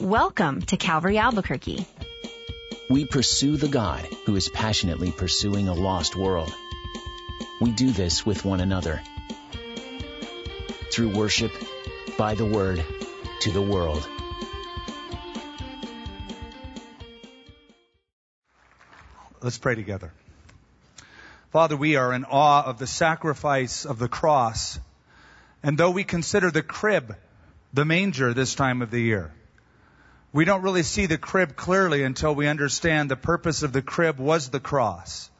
Welcome to Calvary Albuquerque. We pursue the God who is passionately pursuing a lost world. We do this with one another. Through worship, by the word, to the world. Let's pray together. Father, we are in awe of the sacrifice of the cross. And though we consider the crib, the manger this time of the year, we don't really see the crib clearly until we understand the purpose of the crib was the cross.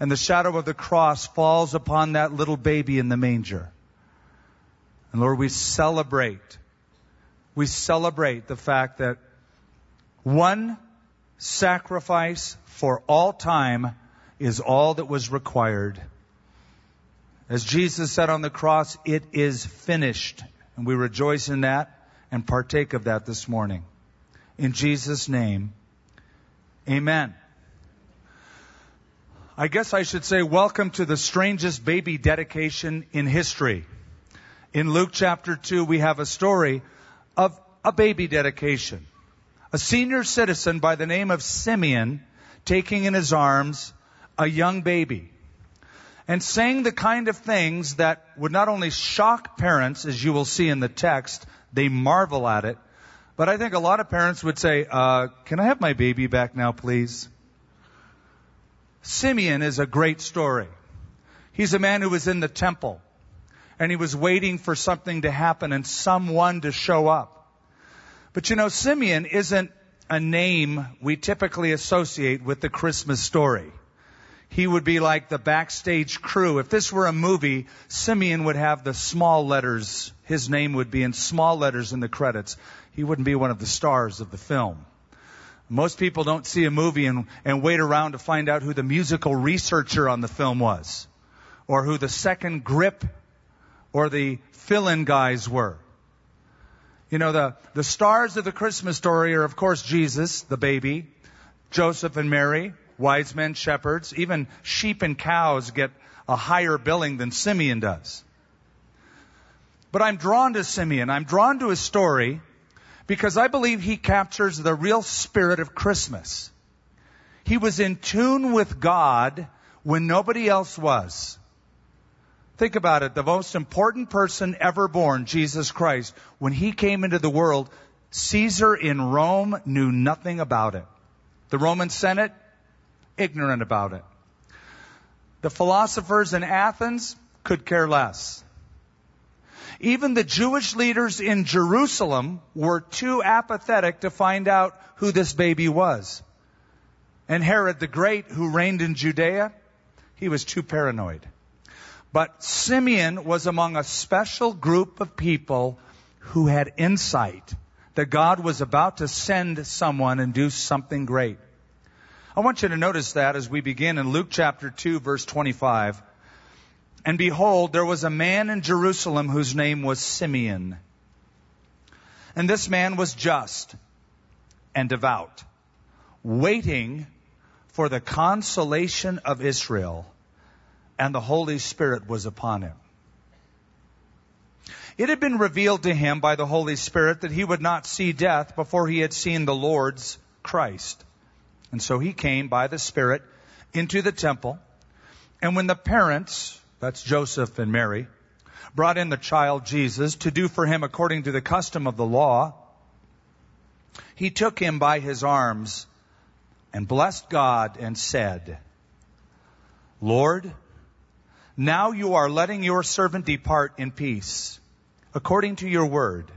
And the shadow of the cross falls upon that little baby in the manger. And Lord, we celebrate, we celebrate the fact that one sacrifice for all time is all that was required. As Jesus said on the cross, it is finished. And we rejoice in that and partake of that this morning. In Jesus' name, amen. I guess I should say welcome to the strangest baby dedication in history. In Luke chapter 2, we have a story of a baby dedication. A senior citizen by the name of Simeon taking in his arms a young baby and saying the kind of things that would not only shock parents, as you will see in the text, they marvel at it, but I think a lot of parents would say, uh, can I have my baby back now, please? Simeon is a great story. He's a man who was in the temple and he was waiting for something to happen and someone to show up. But you know, Simeon isn't a name we typically associate with the Christmas story. He would be like the backstage crew. If this were a movie, Simeon would have the small letters. His name would be in small letters in the credits. He wouldn't be one of the stars of the film. Most people don't see a movie and, and wait around to find out who the musical researcher on the film was, or who the second grip or the fill-in guys were. You know, the, the stars of the Christmas story are, of course, Jesus, the baby, Joseph and Mary, wise men, shepherds, even sheep and cows get a higher billing than Simeon does. But I'm drawn to Simeon. I'm drawn to his story because I believe he captures the real spirit of Christmas. He was in tune with God when nobody else was. Think about it. The most important person ever born, Jesus Christ, when he came into the world, Caesar in Rome knew nothing about it. The Roman Senate, ignorant about it. The philosophers in Athens could care less. Even the Jewish leaders in Jerusalem were too apathetic to find out who this baby was. And Herod the Great, who reigned in Judea, he was too paranoid. But Simeon was among a special group of people who had insight that God was about to send someone and do something great. I want you to notice that as we begin in Luke chapter 2 verse 25. And behold, there was a man in Jerusalem whose name was Simeon. And this man was just and devout, waiting for the consolation of Israel, and the Holy Spirit was upon him. It had been revealed to him by the Holy Spirit that he would not see death before he had seen the Lord's Christ. And so he came by the Spirit into the temple. And when the parents, that's Joseph and Mary, brought in the child Jesus to do for him according to the custom of the law, he took him by his arms and blessed God and said, Lord, now you are letting your servant depart in peace, according to your word.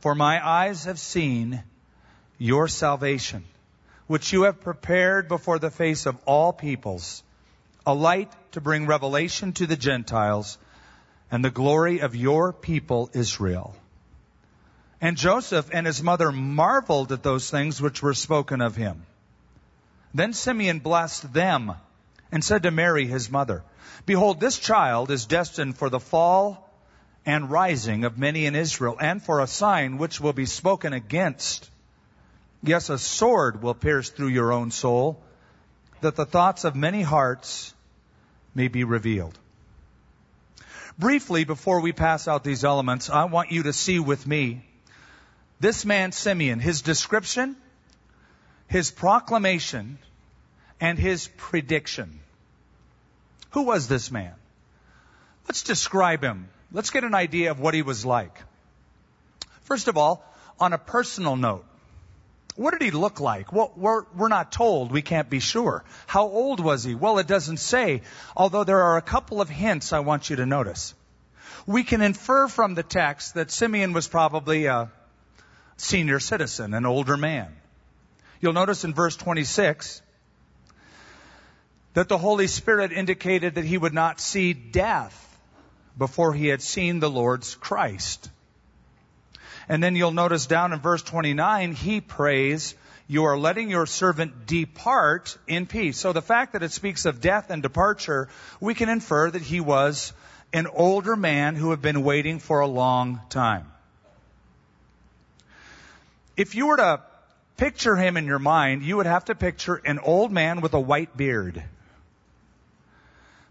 For my eyes have seen your salvation which you have prepared before the face of all peoples, a light to bring revelation to the Gentiles and the glory of your people Israel. And Joseph and his mother marveled at those things which were spoken of him. Then Simeon blessed them and said to Mary, his mother, Behold, this child is destined for the fall and rising of many in Israel, and for a sign which will be spoken against Yes, a sword will pierce through your own soul, that the thoughts of many hearts may be revealed. Briefly, before we pass out these elements, I want you to see with me This man, Simeon, his description, his proclamation, and his prediction. Who was this man? Let's describe him. Let's get an idea of what he was like. First of all, on a personal note, what did he look like? Well, we're, we're not told. We can't be sure. How old was he? Well, it doesn't say, although there are a couple of hints I want you to notice. We can infer from the text that Simeon was probably a senior citizen, an older man. You'll notice in verse 26 that the Holy Spirit indicated that he would not see death before he had seen the Lord's Christ. And then you'll notice down in verse 29, he prays, you are letting your servant depart in peace. So the fact that it speaks of death and departure, we can infer that he was an older man who had been waiting for a long time. If you were to picture him in your mind, you would have to picture an old man with a white beard.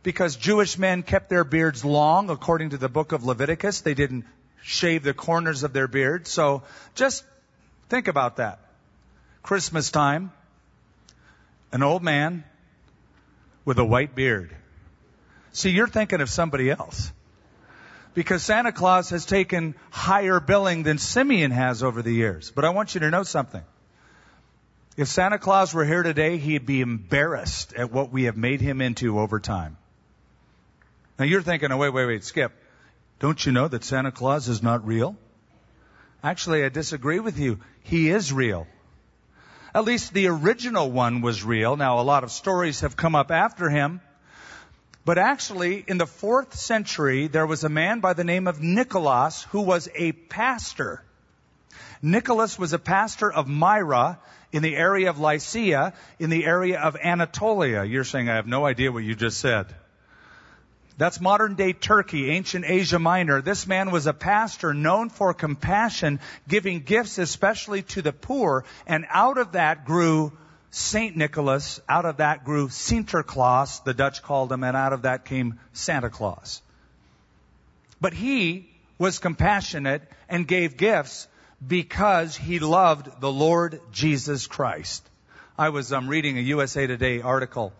Because Jewish men kept their beards long, according to the book of Leviticus. They didn't shave the corners of their beard. So just think about that. Christmas time, an old man with a white beard. See, you're thinking of somebody else. Because Santa Claus has taken higher billing than Simeon has over the years. But I want you to know something. If Santa Claus were here today, he'd be embarrassed at what we have made him into over time. Now you're thinking, oh, wait, wait, wait, Skip. Don't you know that Santa Claus is not real? Actually, I disagree with you. He is real. At least the original one was real. Now, a lot of stories have come up after him. But actually, in the fourth century, there was a man by the name of Nicholas who was a pastor. Nicholas was a pastor of Myra in the area of Lycia, in the area of Anatolia. You're saying I have no idea what you just said. That's modern day Turkey, ancient Asia Minor. This man was a pastor known for compassion, giving gifts especially to the poor, and out of that grew Saint Nicholas, out of that grew Sinterklaas, the Dutch called him, and out of that came Santa Claus. But he was compassionate and gave gifts because he loved the Lord Jesus Christ. I was um, reading a USA Today article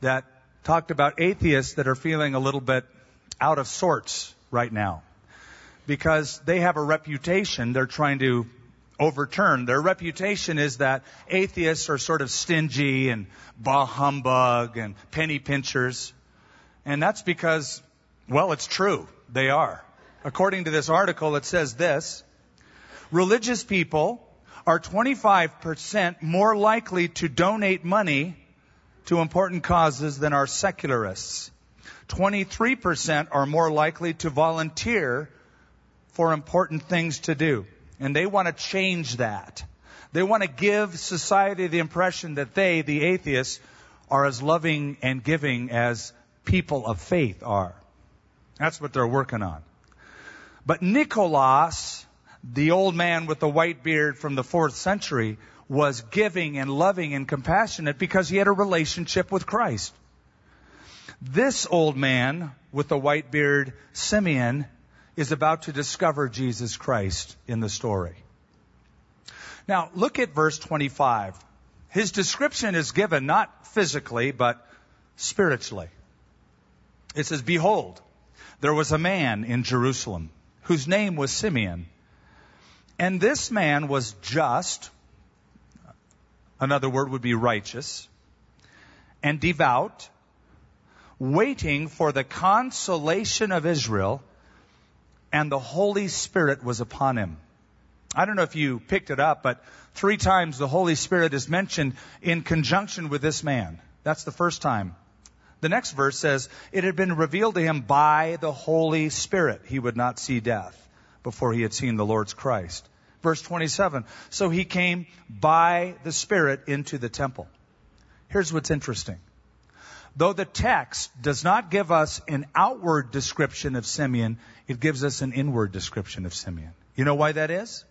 that talked about atheists that are feeling a little bit out of sorts right now because they have a reputation they're trying to overturn. Their reputation is that atheists are sort of stingy and bah humbug and penny pinchers. And that's because, well, it's true. They are. According to this article, it says this. Religious people are 25% more likely to donate money to important causes than are secularists. 23% are more likely to volunteer for important things to do. And they want to change that. They want to give society the impression that they, the atheists, are as loving and giving as people of faith are. That's what they're working on. But Nicholas, the old man with the white beard from the fourth century, was giving and loving and compassionate because he had a relationship with Christ. This old man with the white beard, Simeon, is about to discover Jesus Christ in the story. Now, look at verse 25. His description is given not physically, but spiritually. It says, Behold, there was a man in Jerusalem whose name was Simeon. And this man was just Another word would be righteous. And devout, waiting for the consolation of Israel, and the Holy Spirit was upon him. I don't know if you picked it up, but three times the Holy Spirit is mentioned in conjunction with this man. That's the first time. The next verse says, It had been revealed to him by the Holy Spirit he would not see death before he had seen the Lord's Christ. Verse 27. So he came by the Spirit into the temple. Here's what's interesting. Though the text does not give us an outward description of Simeon, it gives us an inward description of Simeon. You know why that is?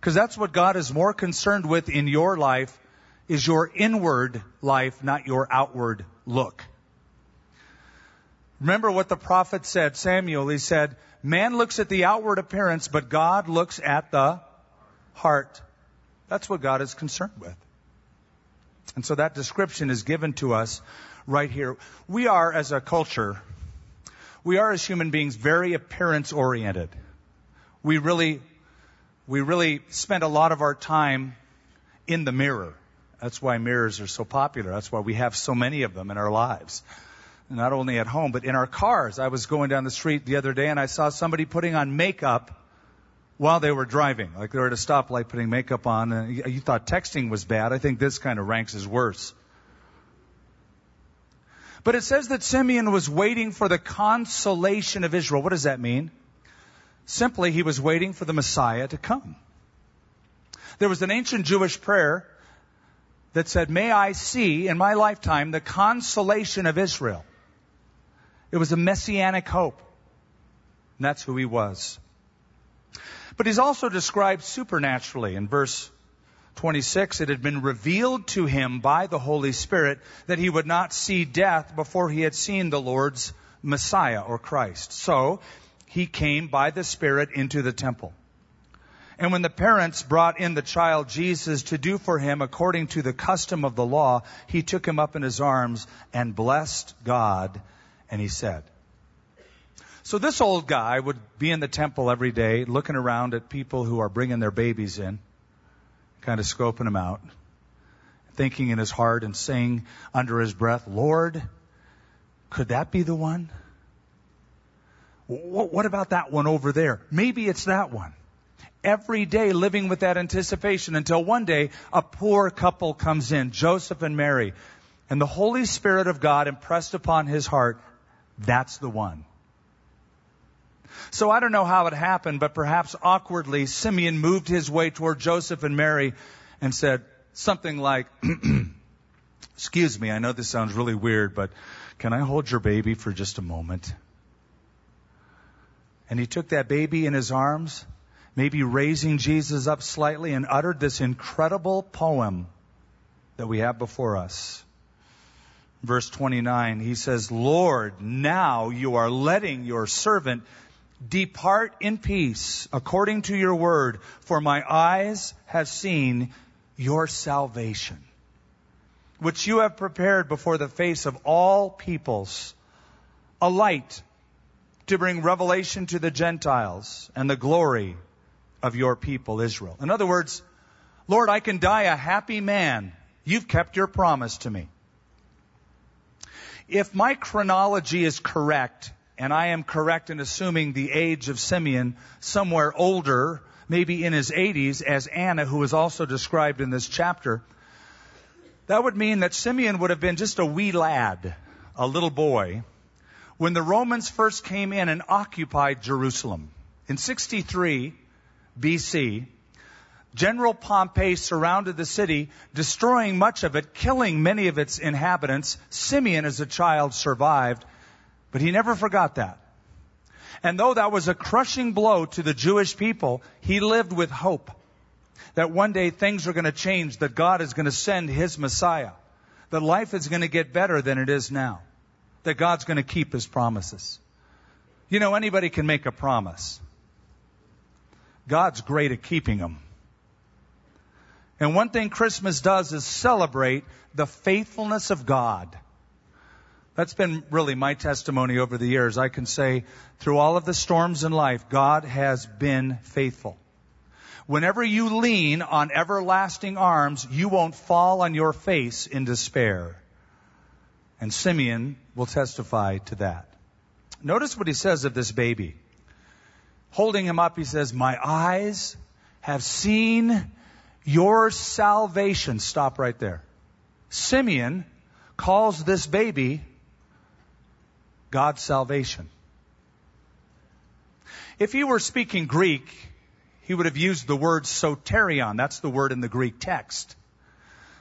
Because that's what God is more concerned with in your life is your inward life, not your outward look. Remember what the prophet said, Samuel, he said, Man looks at the outward appearance, but God looks at the heart. That's what God is concerned with. And so that description is given to us right here. We are, as a culture, we are as human beings very appearance oriented. We really, we really spend a lot of our time in the mirror. That's why mirrors are so popular. That's why we have so many of them in our lives. Not only at home, but in our cars. I was going down the street the other day and I saw somebody putting on makeup while they were driving. Like they were at a stoplight putting makeup on. Uh, and you thought texting was bad. I think this kind of ranks as worse. But it says that Simeon was waiting for the consolation of Israel. What does that mean? Simply, he was waiting for the Messiah to come. There was an ancient Jewish prayer that said, May I see in my lifetime the consolation of Israel. It was a messianic hope. And that's who he was. But he's also described supernaturally in verse 26, it had been revealed to him by the Holy Spirit that he would not see death before he had seen the Lord's Messiah or Christ. So he came by the Spirit into the temple. And when the parents brought in the child Jesus to do for him according to the custom of the law, he took him up in his arms and blessed God, and he said, so this old guy would be in the temple every day looking around at people who are bringing their babies in kind of scoping them out, thinking in his heart and saying under his breath, Lord, could that be the one? What about that one over there? Maybe it's that one. Every day living with that anticipation until one day a poor couple comes in, Joseph and Mary, and the Holy Spirit of God impressed upon his heart, that's the one. So I don't know how it happened, but perhaps awkwardly, Simeon moved his way toward Joseph and Mary and said something like, Excuse me, I know this sounds really weird, but can I hold your baby for just a moment? And he took that baby in his arms, maybe raising Jesus up slightly, and uttered this incredible poem that we have before us. Verse 29, he says, Lord, now you are letting your servant Depart in peace according to your word, for my eyes have seen your salvation, which you have prepared before the face of all peoples, a light to bring revelation to the Gentiles and the glory of your people Israel. In other words, Lord, I can die a happy man. You've kept your promise to me. If my chronology is correct, and I am correct in assuming the age of Simeon somewhere older, maybe in his 80s, as Anna, who is also described in this chapter, that would mean that Simeon would have been just a wee lad, a little boy, when the Romans first came in and occupied Jerusalem. In 63 BC, General Pompey surrounded the city, destroying much of it, killing many of its inhabitants. Simeon, as a child, survived but he never forgot that. And though that was a crushing blow to the Jewish people, he lived with hope that one day things are going to change, that God is going to send his Messiah, that life is going to get better than it is now, that God's going to keep his promises. You know, anybody can make a promise. God's great at keeping them. And one thing Christmas does is celebrate the faithfulness of God. That's been really my testimony over the years. I can say through all of the storms in life, God has been faithful. Whenever you lean on everlasting arms, you won't fall on your face in despair. And Simeon will testify to that. Notice what he says of this baby. Holding him up, he says, My eyes have seen your salvation. Stop right there. Simeon calls this baby God's salvation. If he were speaking Greek, he would have used the word soterion. That's the word in the Greek text.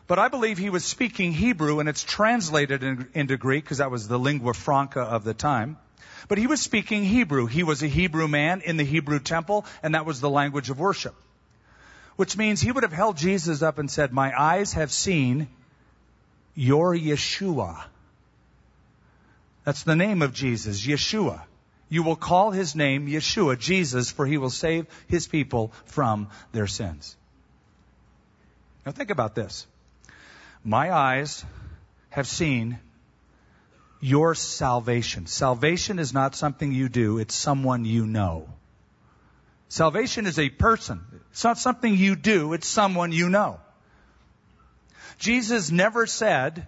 But I believe he was speaking Hebrew and it's translated in, into Greek because that was the lingua franca of the time. But he was speaking Hebrew. He was a Hebrew man in the Hebrew temple and that was the language of worship. Which means he would have held Jesus up and said, my eyes have seen your Yeshua. That's the name of Jesus, Yeshua. You will call his name Yeshua, Jesus, for he will save his people from their sins. Now think about this. My eyes have seen your salvation. Salvation is not something you do, it's someone you know. Salvation is a person. It's not something you do, it's someone you know. Jesus never said,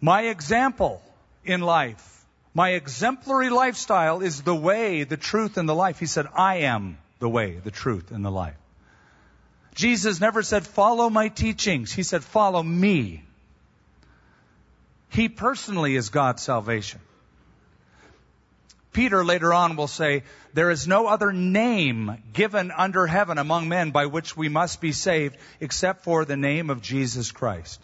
my example in life, my exemplary lifestyle is the way, the truth, and the life. He said, I am the way, the truth, and the life. Jesus never said, follow my teachings. He said, follow me. He personally is God's salvation. Peter later on will say, there is no other name given under heaven among men by which we must be saved except for the name of Jesus Christ.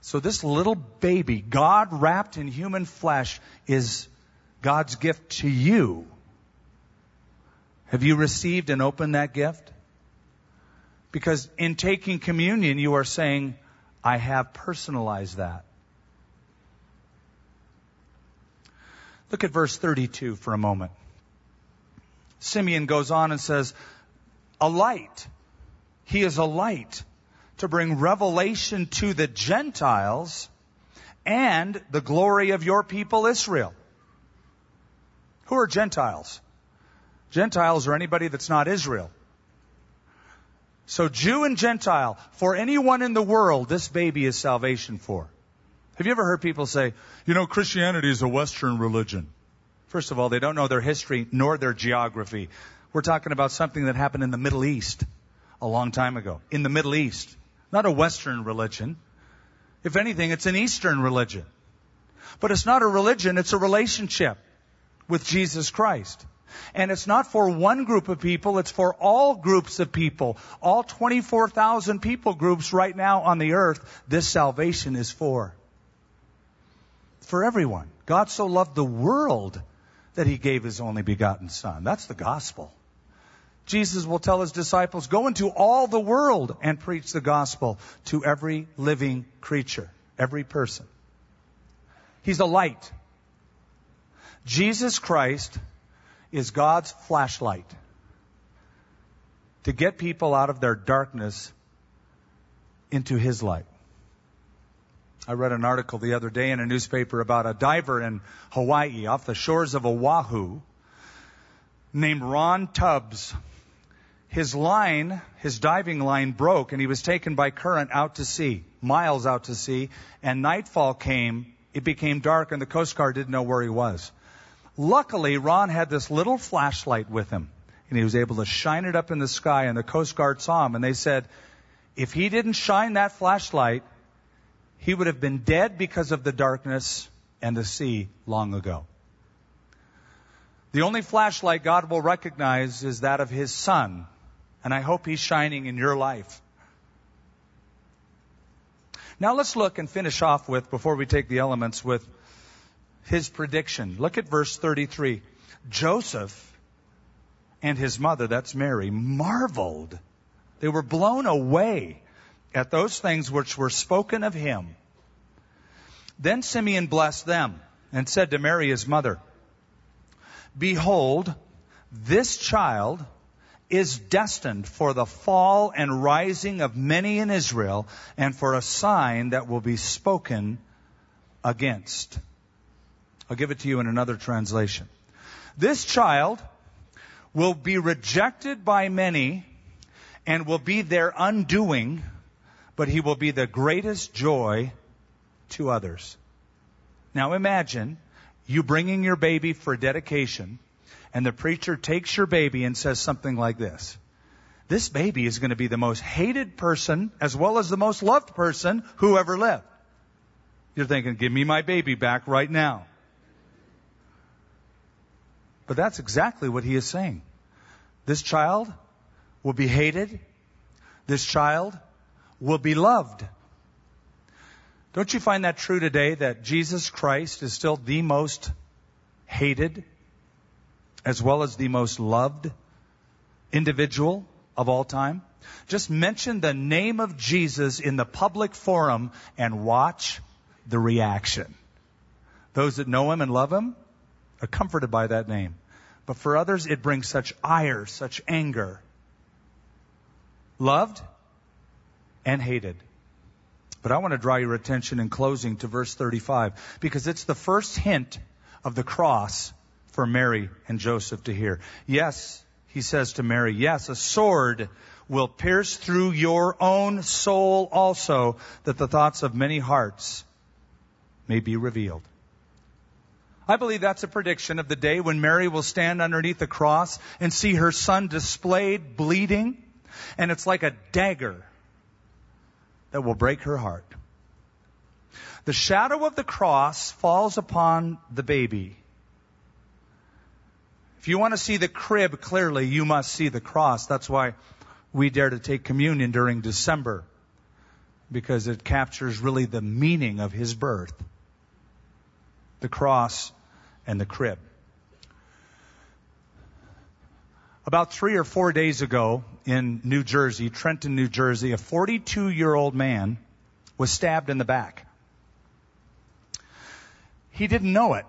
So this little baby, God wrapped in human flesh, is God's gift to you. Have you received and opened that gift? Because in taking communion, you are saying, I have personalized that. Look at verse 32 for a moment. Simeon goes on and says, a light. He is a light to bring revelation to the Gentiles and the glory of your people Israel. Who are Gentiles? Gentiles are anybody that's not Israel. So Jew and Gentile, for anyone in the world, this baby is salvation for. Have you ever heard people say, you know, Christianity is a Western religion? First of all, they don't know their history nor their geography. We're talking about something that happened in the Middle East a long time ago. In the Middle East. Not a Western religion. If anything, it's an Eastern religion. But it's not a religion, it's a relationship with Jesus Christ. And it's not for one group of people, it's for all groups of people. All 24,000 people groups right now on the earth, this salvation is for for everyone. God so loved the world that he gave his only begotten son. That's the gospel. Jesus will tell his disciples, go into all the world and preach the gospel to every living creature, every person. He's a light. Jesus Christ is God's flashlight to get people out of their darkness into his light. I read an article the other day in a newspaper about a diver in Hawaii off the shores of Oahu named Ron Tubbs. His line, his diving line broke and he was taken by current out to sea, miles out to sea, and nightfall came, it became dark and the Coast Guard didn't know where he was. Luckily, Ron had this little flashlight with him and he was able to shine it up in the sky and the Coast Guard saw him and they said, if he didn't shine that flashlight, he would have been dead because of the darkness and the sea long ago. The only flashlight God will recognize is that of His Son, and I hope He's shining in your life. Now let's look and finish off with, before we take the elements, with his prediction. Look at verse 33. Joseph and his mother, that's Mary, marveled. They were blown away at those things which were spoken of him. Then Simeon blessed them and said to Mary his mother, Behold, this child is destined for the fall and rising of many in Israel and for a sign that will be spoken against. I'll give it to you in another translation. This child will be rejected by many and will be their undoing but he will be the greatest joy to others. Now imagine you bringing your baby for dedication and the preacher takes your baby and says something like this. This baby is going to be the most hated person as well as the most loved person who ever lived. You're thinking, give me my baby back right now. But that's exactly what he is saying. This child will be hated. This child will be loved. Don't you find that true today that Jesus Christ is still the most hated as well as the most loved individual of all time? Just mention the name of Jesus in the public forum and watch the reaction. Those that know him and love him are comforted by that name. But for others, it brings such ire, such anger. Loved? And hated. But I want to draw your attention in closing to verse 35 because it's the first hint of the cross for Mary and Joseph to hear. Yes, he says to Mary, yes, a sword will pierce through your own soul also that the thoughts of many hearts may be revealed. I believe that's a prediction of the day when Mary will stand underneath the cross and see her son displayed bleeding, and it's like a dagger that will break her heart. The shadow of the cross falls upon the baby. If you want to see the crib clearly, you must see the cross. That's why we dare to take communion during December, because it captures really the meaning of his birth. The cross and the crib. About three or four days ago in New Jersey, Trenton, New Jersey, a 42 year old man was stabbed in the back. He didn't know it.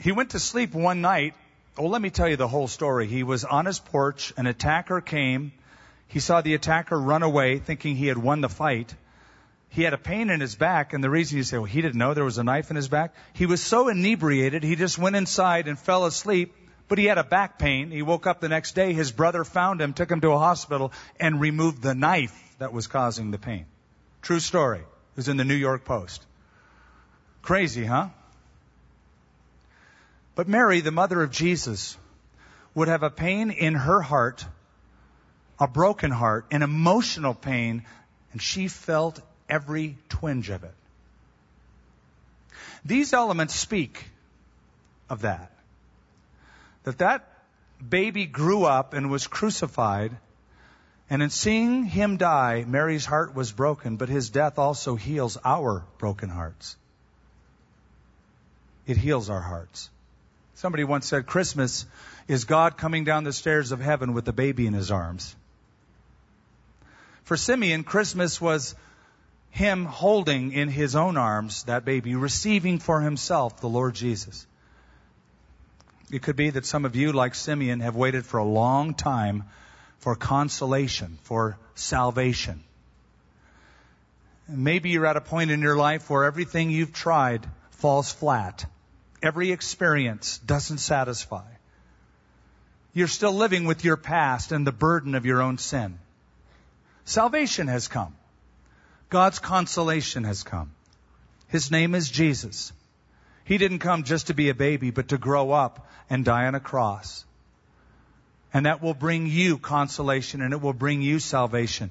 He went to sleep one night. Well, let me tell you the whole story. He was on his porch. An attacker came. He saw the attacker run away thinking he had won the fight he had a pain in his back, and the reason you say, well, he didn't know there was a knife in his back. He was so inebriated, he just went inside and fell asleep, but he had a back pain. He woke up the next day, his brother found him, took him to a hospital, and removed the knife that was causing the pain. True story. It was in the New York Post. Crazy, huh? But Mary, the mother of Jesus, would have a pain in her heart, a broken heart, an emotional pain, and she felt every twinge of it. These elements speak of that. That that baby grew up and was crucified, and in seeing him die, Mary's heart was broken, but his death also heals our broken hearts. It heals our hearts. Somebody once said Christmas is God coming down the stairs of heaven with a baby in his arms. For Simeon, Christmas was him holding in his own arms that baby, receiving for himself the Lord Jesus. It could be that some of you, like Simeon, have waited for a long time for consolation, for salvation. Maybe you're at a point in your life where everything you've tried falls flat. Every experience doesn't satisfy. You're still living with your past and the burden of your own sin. Salvation has come. God's consolation has come. His name is Jesus. He didn't come just to be a baby, but to grow up and die on a cross. And that will bring you consolation and it will bring you salvation.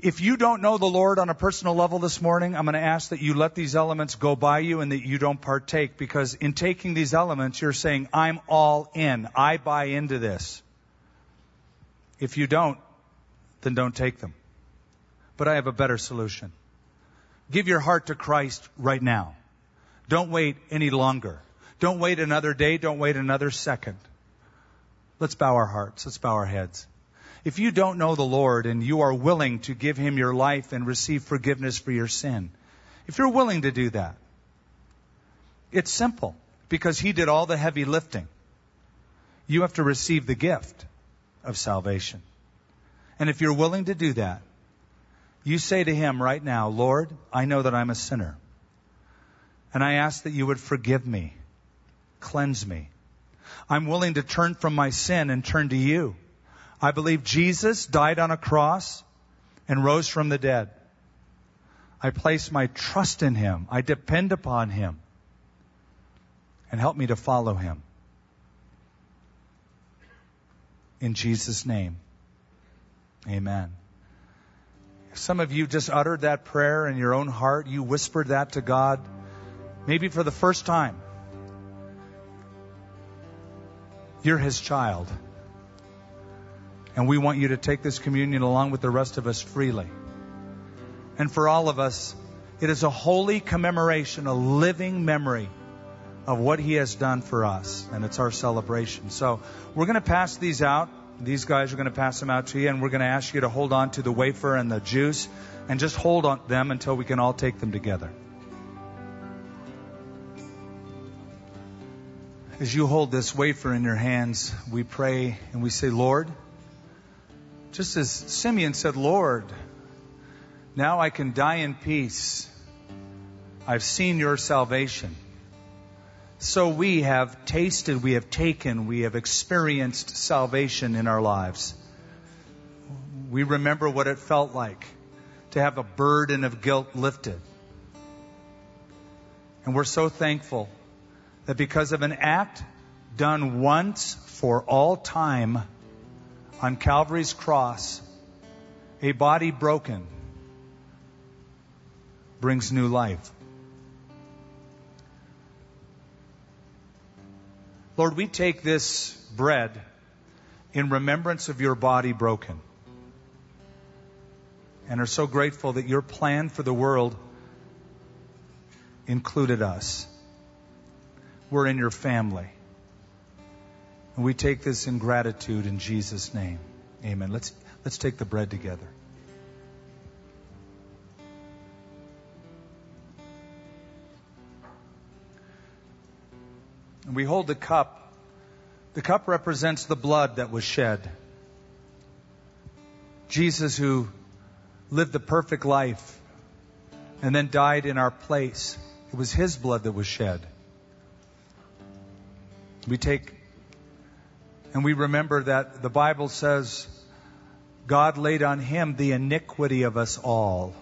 If you don't know the Lord on a personal level this morning, I'm going to ask that you let these elements go by you and that you don't partake because in taking these elements, you're saying, I'm all in. I buy into this. If you don't, then don't take them. But I have a better solution. Give your heart to Christ right now. Don't wait any longer. Don't wait another day. Don't wait another second. Let's bow our hearts. Let's bow our heads. If you don't know the Lord and you are willing to give Him your life and receive forgiveness for your sin, if you're willing to do that, it's simple because He did all the heavy lifting. You have to receive the gift of salvation. And if you're willing to do that, you say to him right now, Lord, I know that I'm a sinner. And I ask that you would forgive me, cleanse me. I'm willing to turn from my sin and turn to you. I believe Jesus died on a cross and rose from the dead. I place my trust in him. I depend upon him. And help me to follow him. In Jesus' name, amen. Some of you just uttered that prayer in your own heart. You whispered that to God, maybe for the first time. You're His child. And we want you to take this communion along with the rest of us freely. And for all of us, it is a holy commemoration, a living memory of what He has done for us. And it's our celebration. So we're going to pass these out. These guys are going to pass them out to you, and we're going to ask you to hold on to the wafer and the juice and just hold on them until we can all take them together. As you hold this wafer in your hands, we pray and we say, Lord, Just as Simeon said, Lord, now I can die in peace. I've seen your salvation. So we have tasted, we have taken, we have experienced salvation in our lives. We remember what it felt like to have a burden of guilt lifted. And we're so thankful that because of an act done once for all time on Calvary's cross, a body broken brings new life. Lord, we take this bread in remembrance of your body broken and are so grateful that your plan for the world included us. We're in your family. And we take this in gratitude in Jesus' name. Amen. Let's, let's take the bread together. And we hold the cup. The cup represents the blood that was shed. Jesus, who lived the perfect life and then died in our place, it was his blood that was shed. We take and we remember that the Bible says God laid on him the iniquity of us all.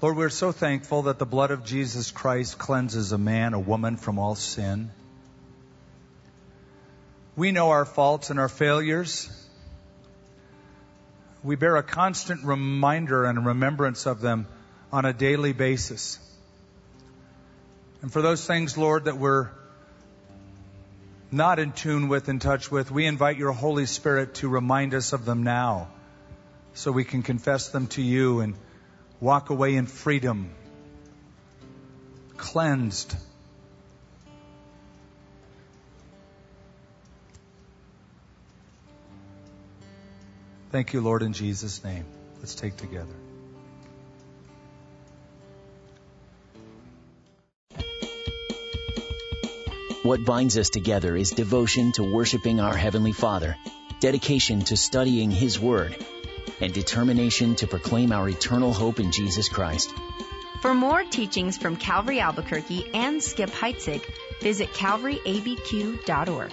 Lord, we're so thankful that the blood of Jesus Christ cleanses a man, a woman from all sin. We know our faults and our failures. We bear a constant reminder and remembrance of them on a daily basis. And for those things, Lord, that we're not in tune with, in touch with, we invite your Holy Spirit to remind us of them now so we can confess them to you and walk away in freedom, cleansed. Thank you, Lord, in Jesus' name. Let's take together. What binds us together is devotion to worshiping our Heavenly Father, dedication to studying His Word, and determination to proclaim our eternal hope in Jesus Christ. For more teachings from Calvary Albuquerque and Skip Heitzig, visit calvaryabq.org.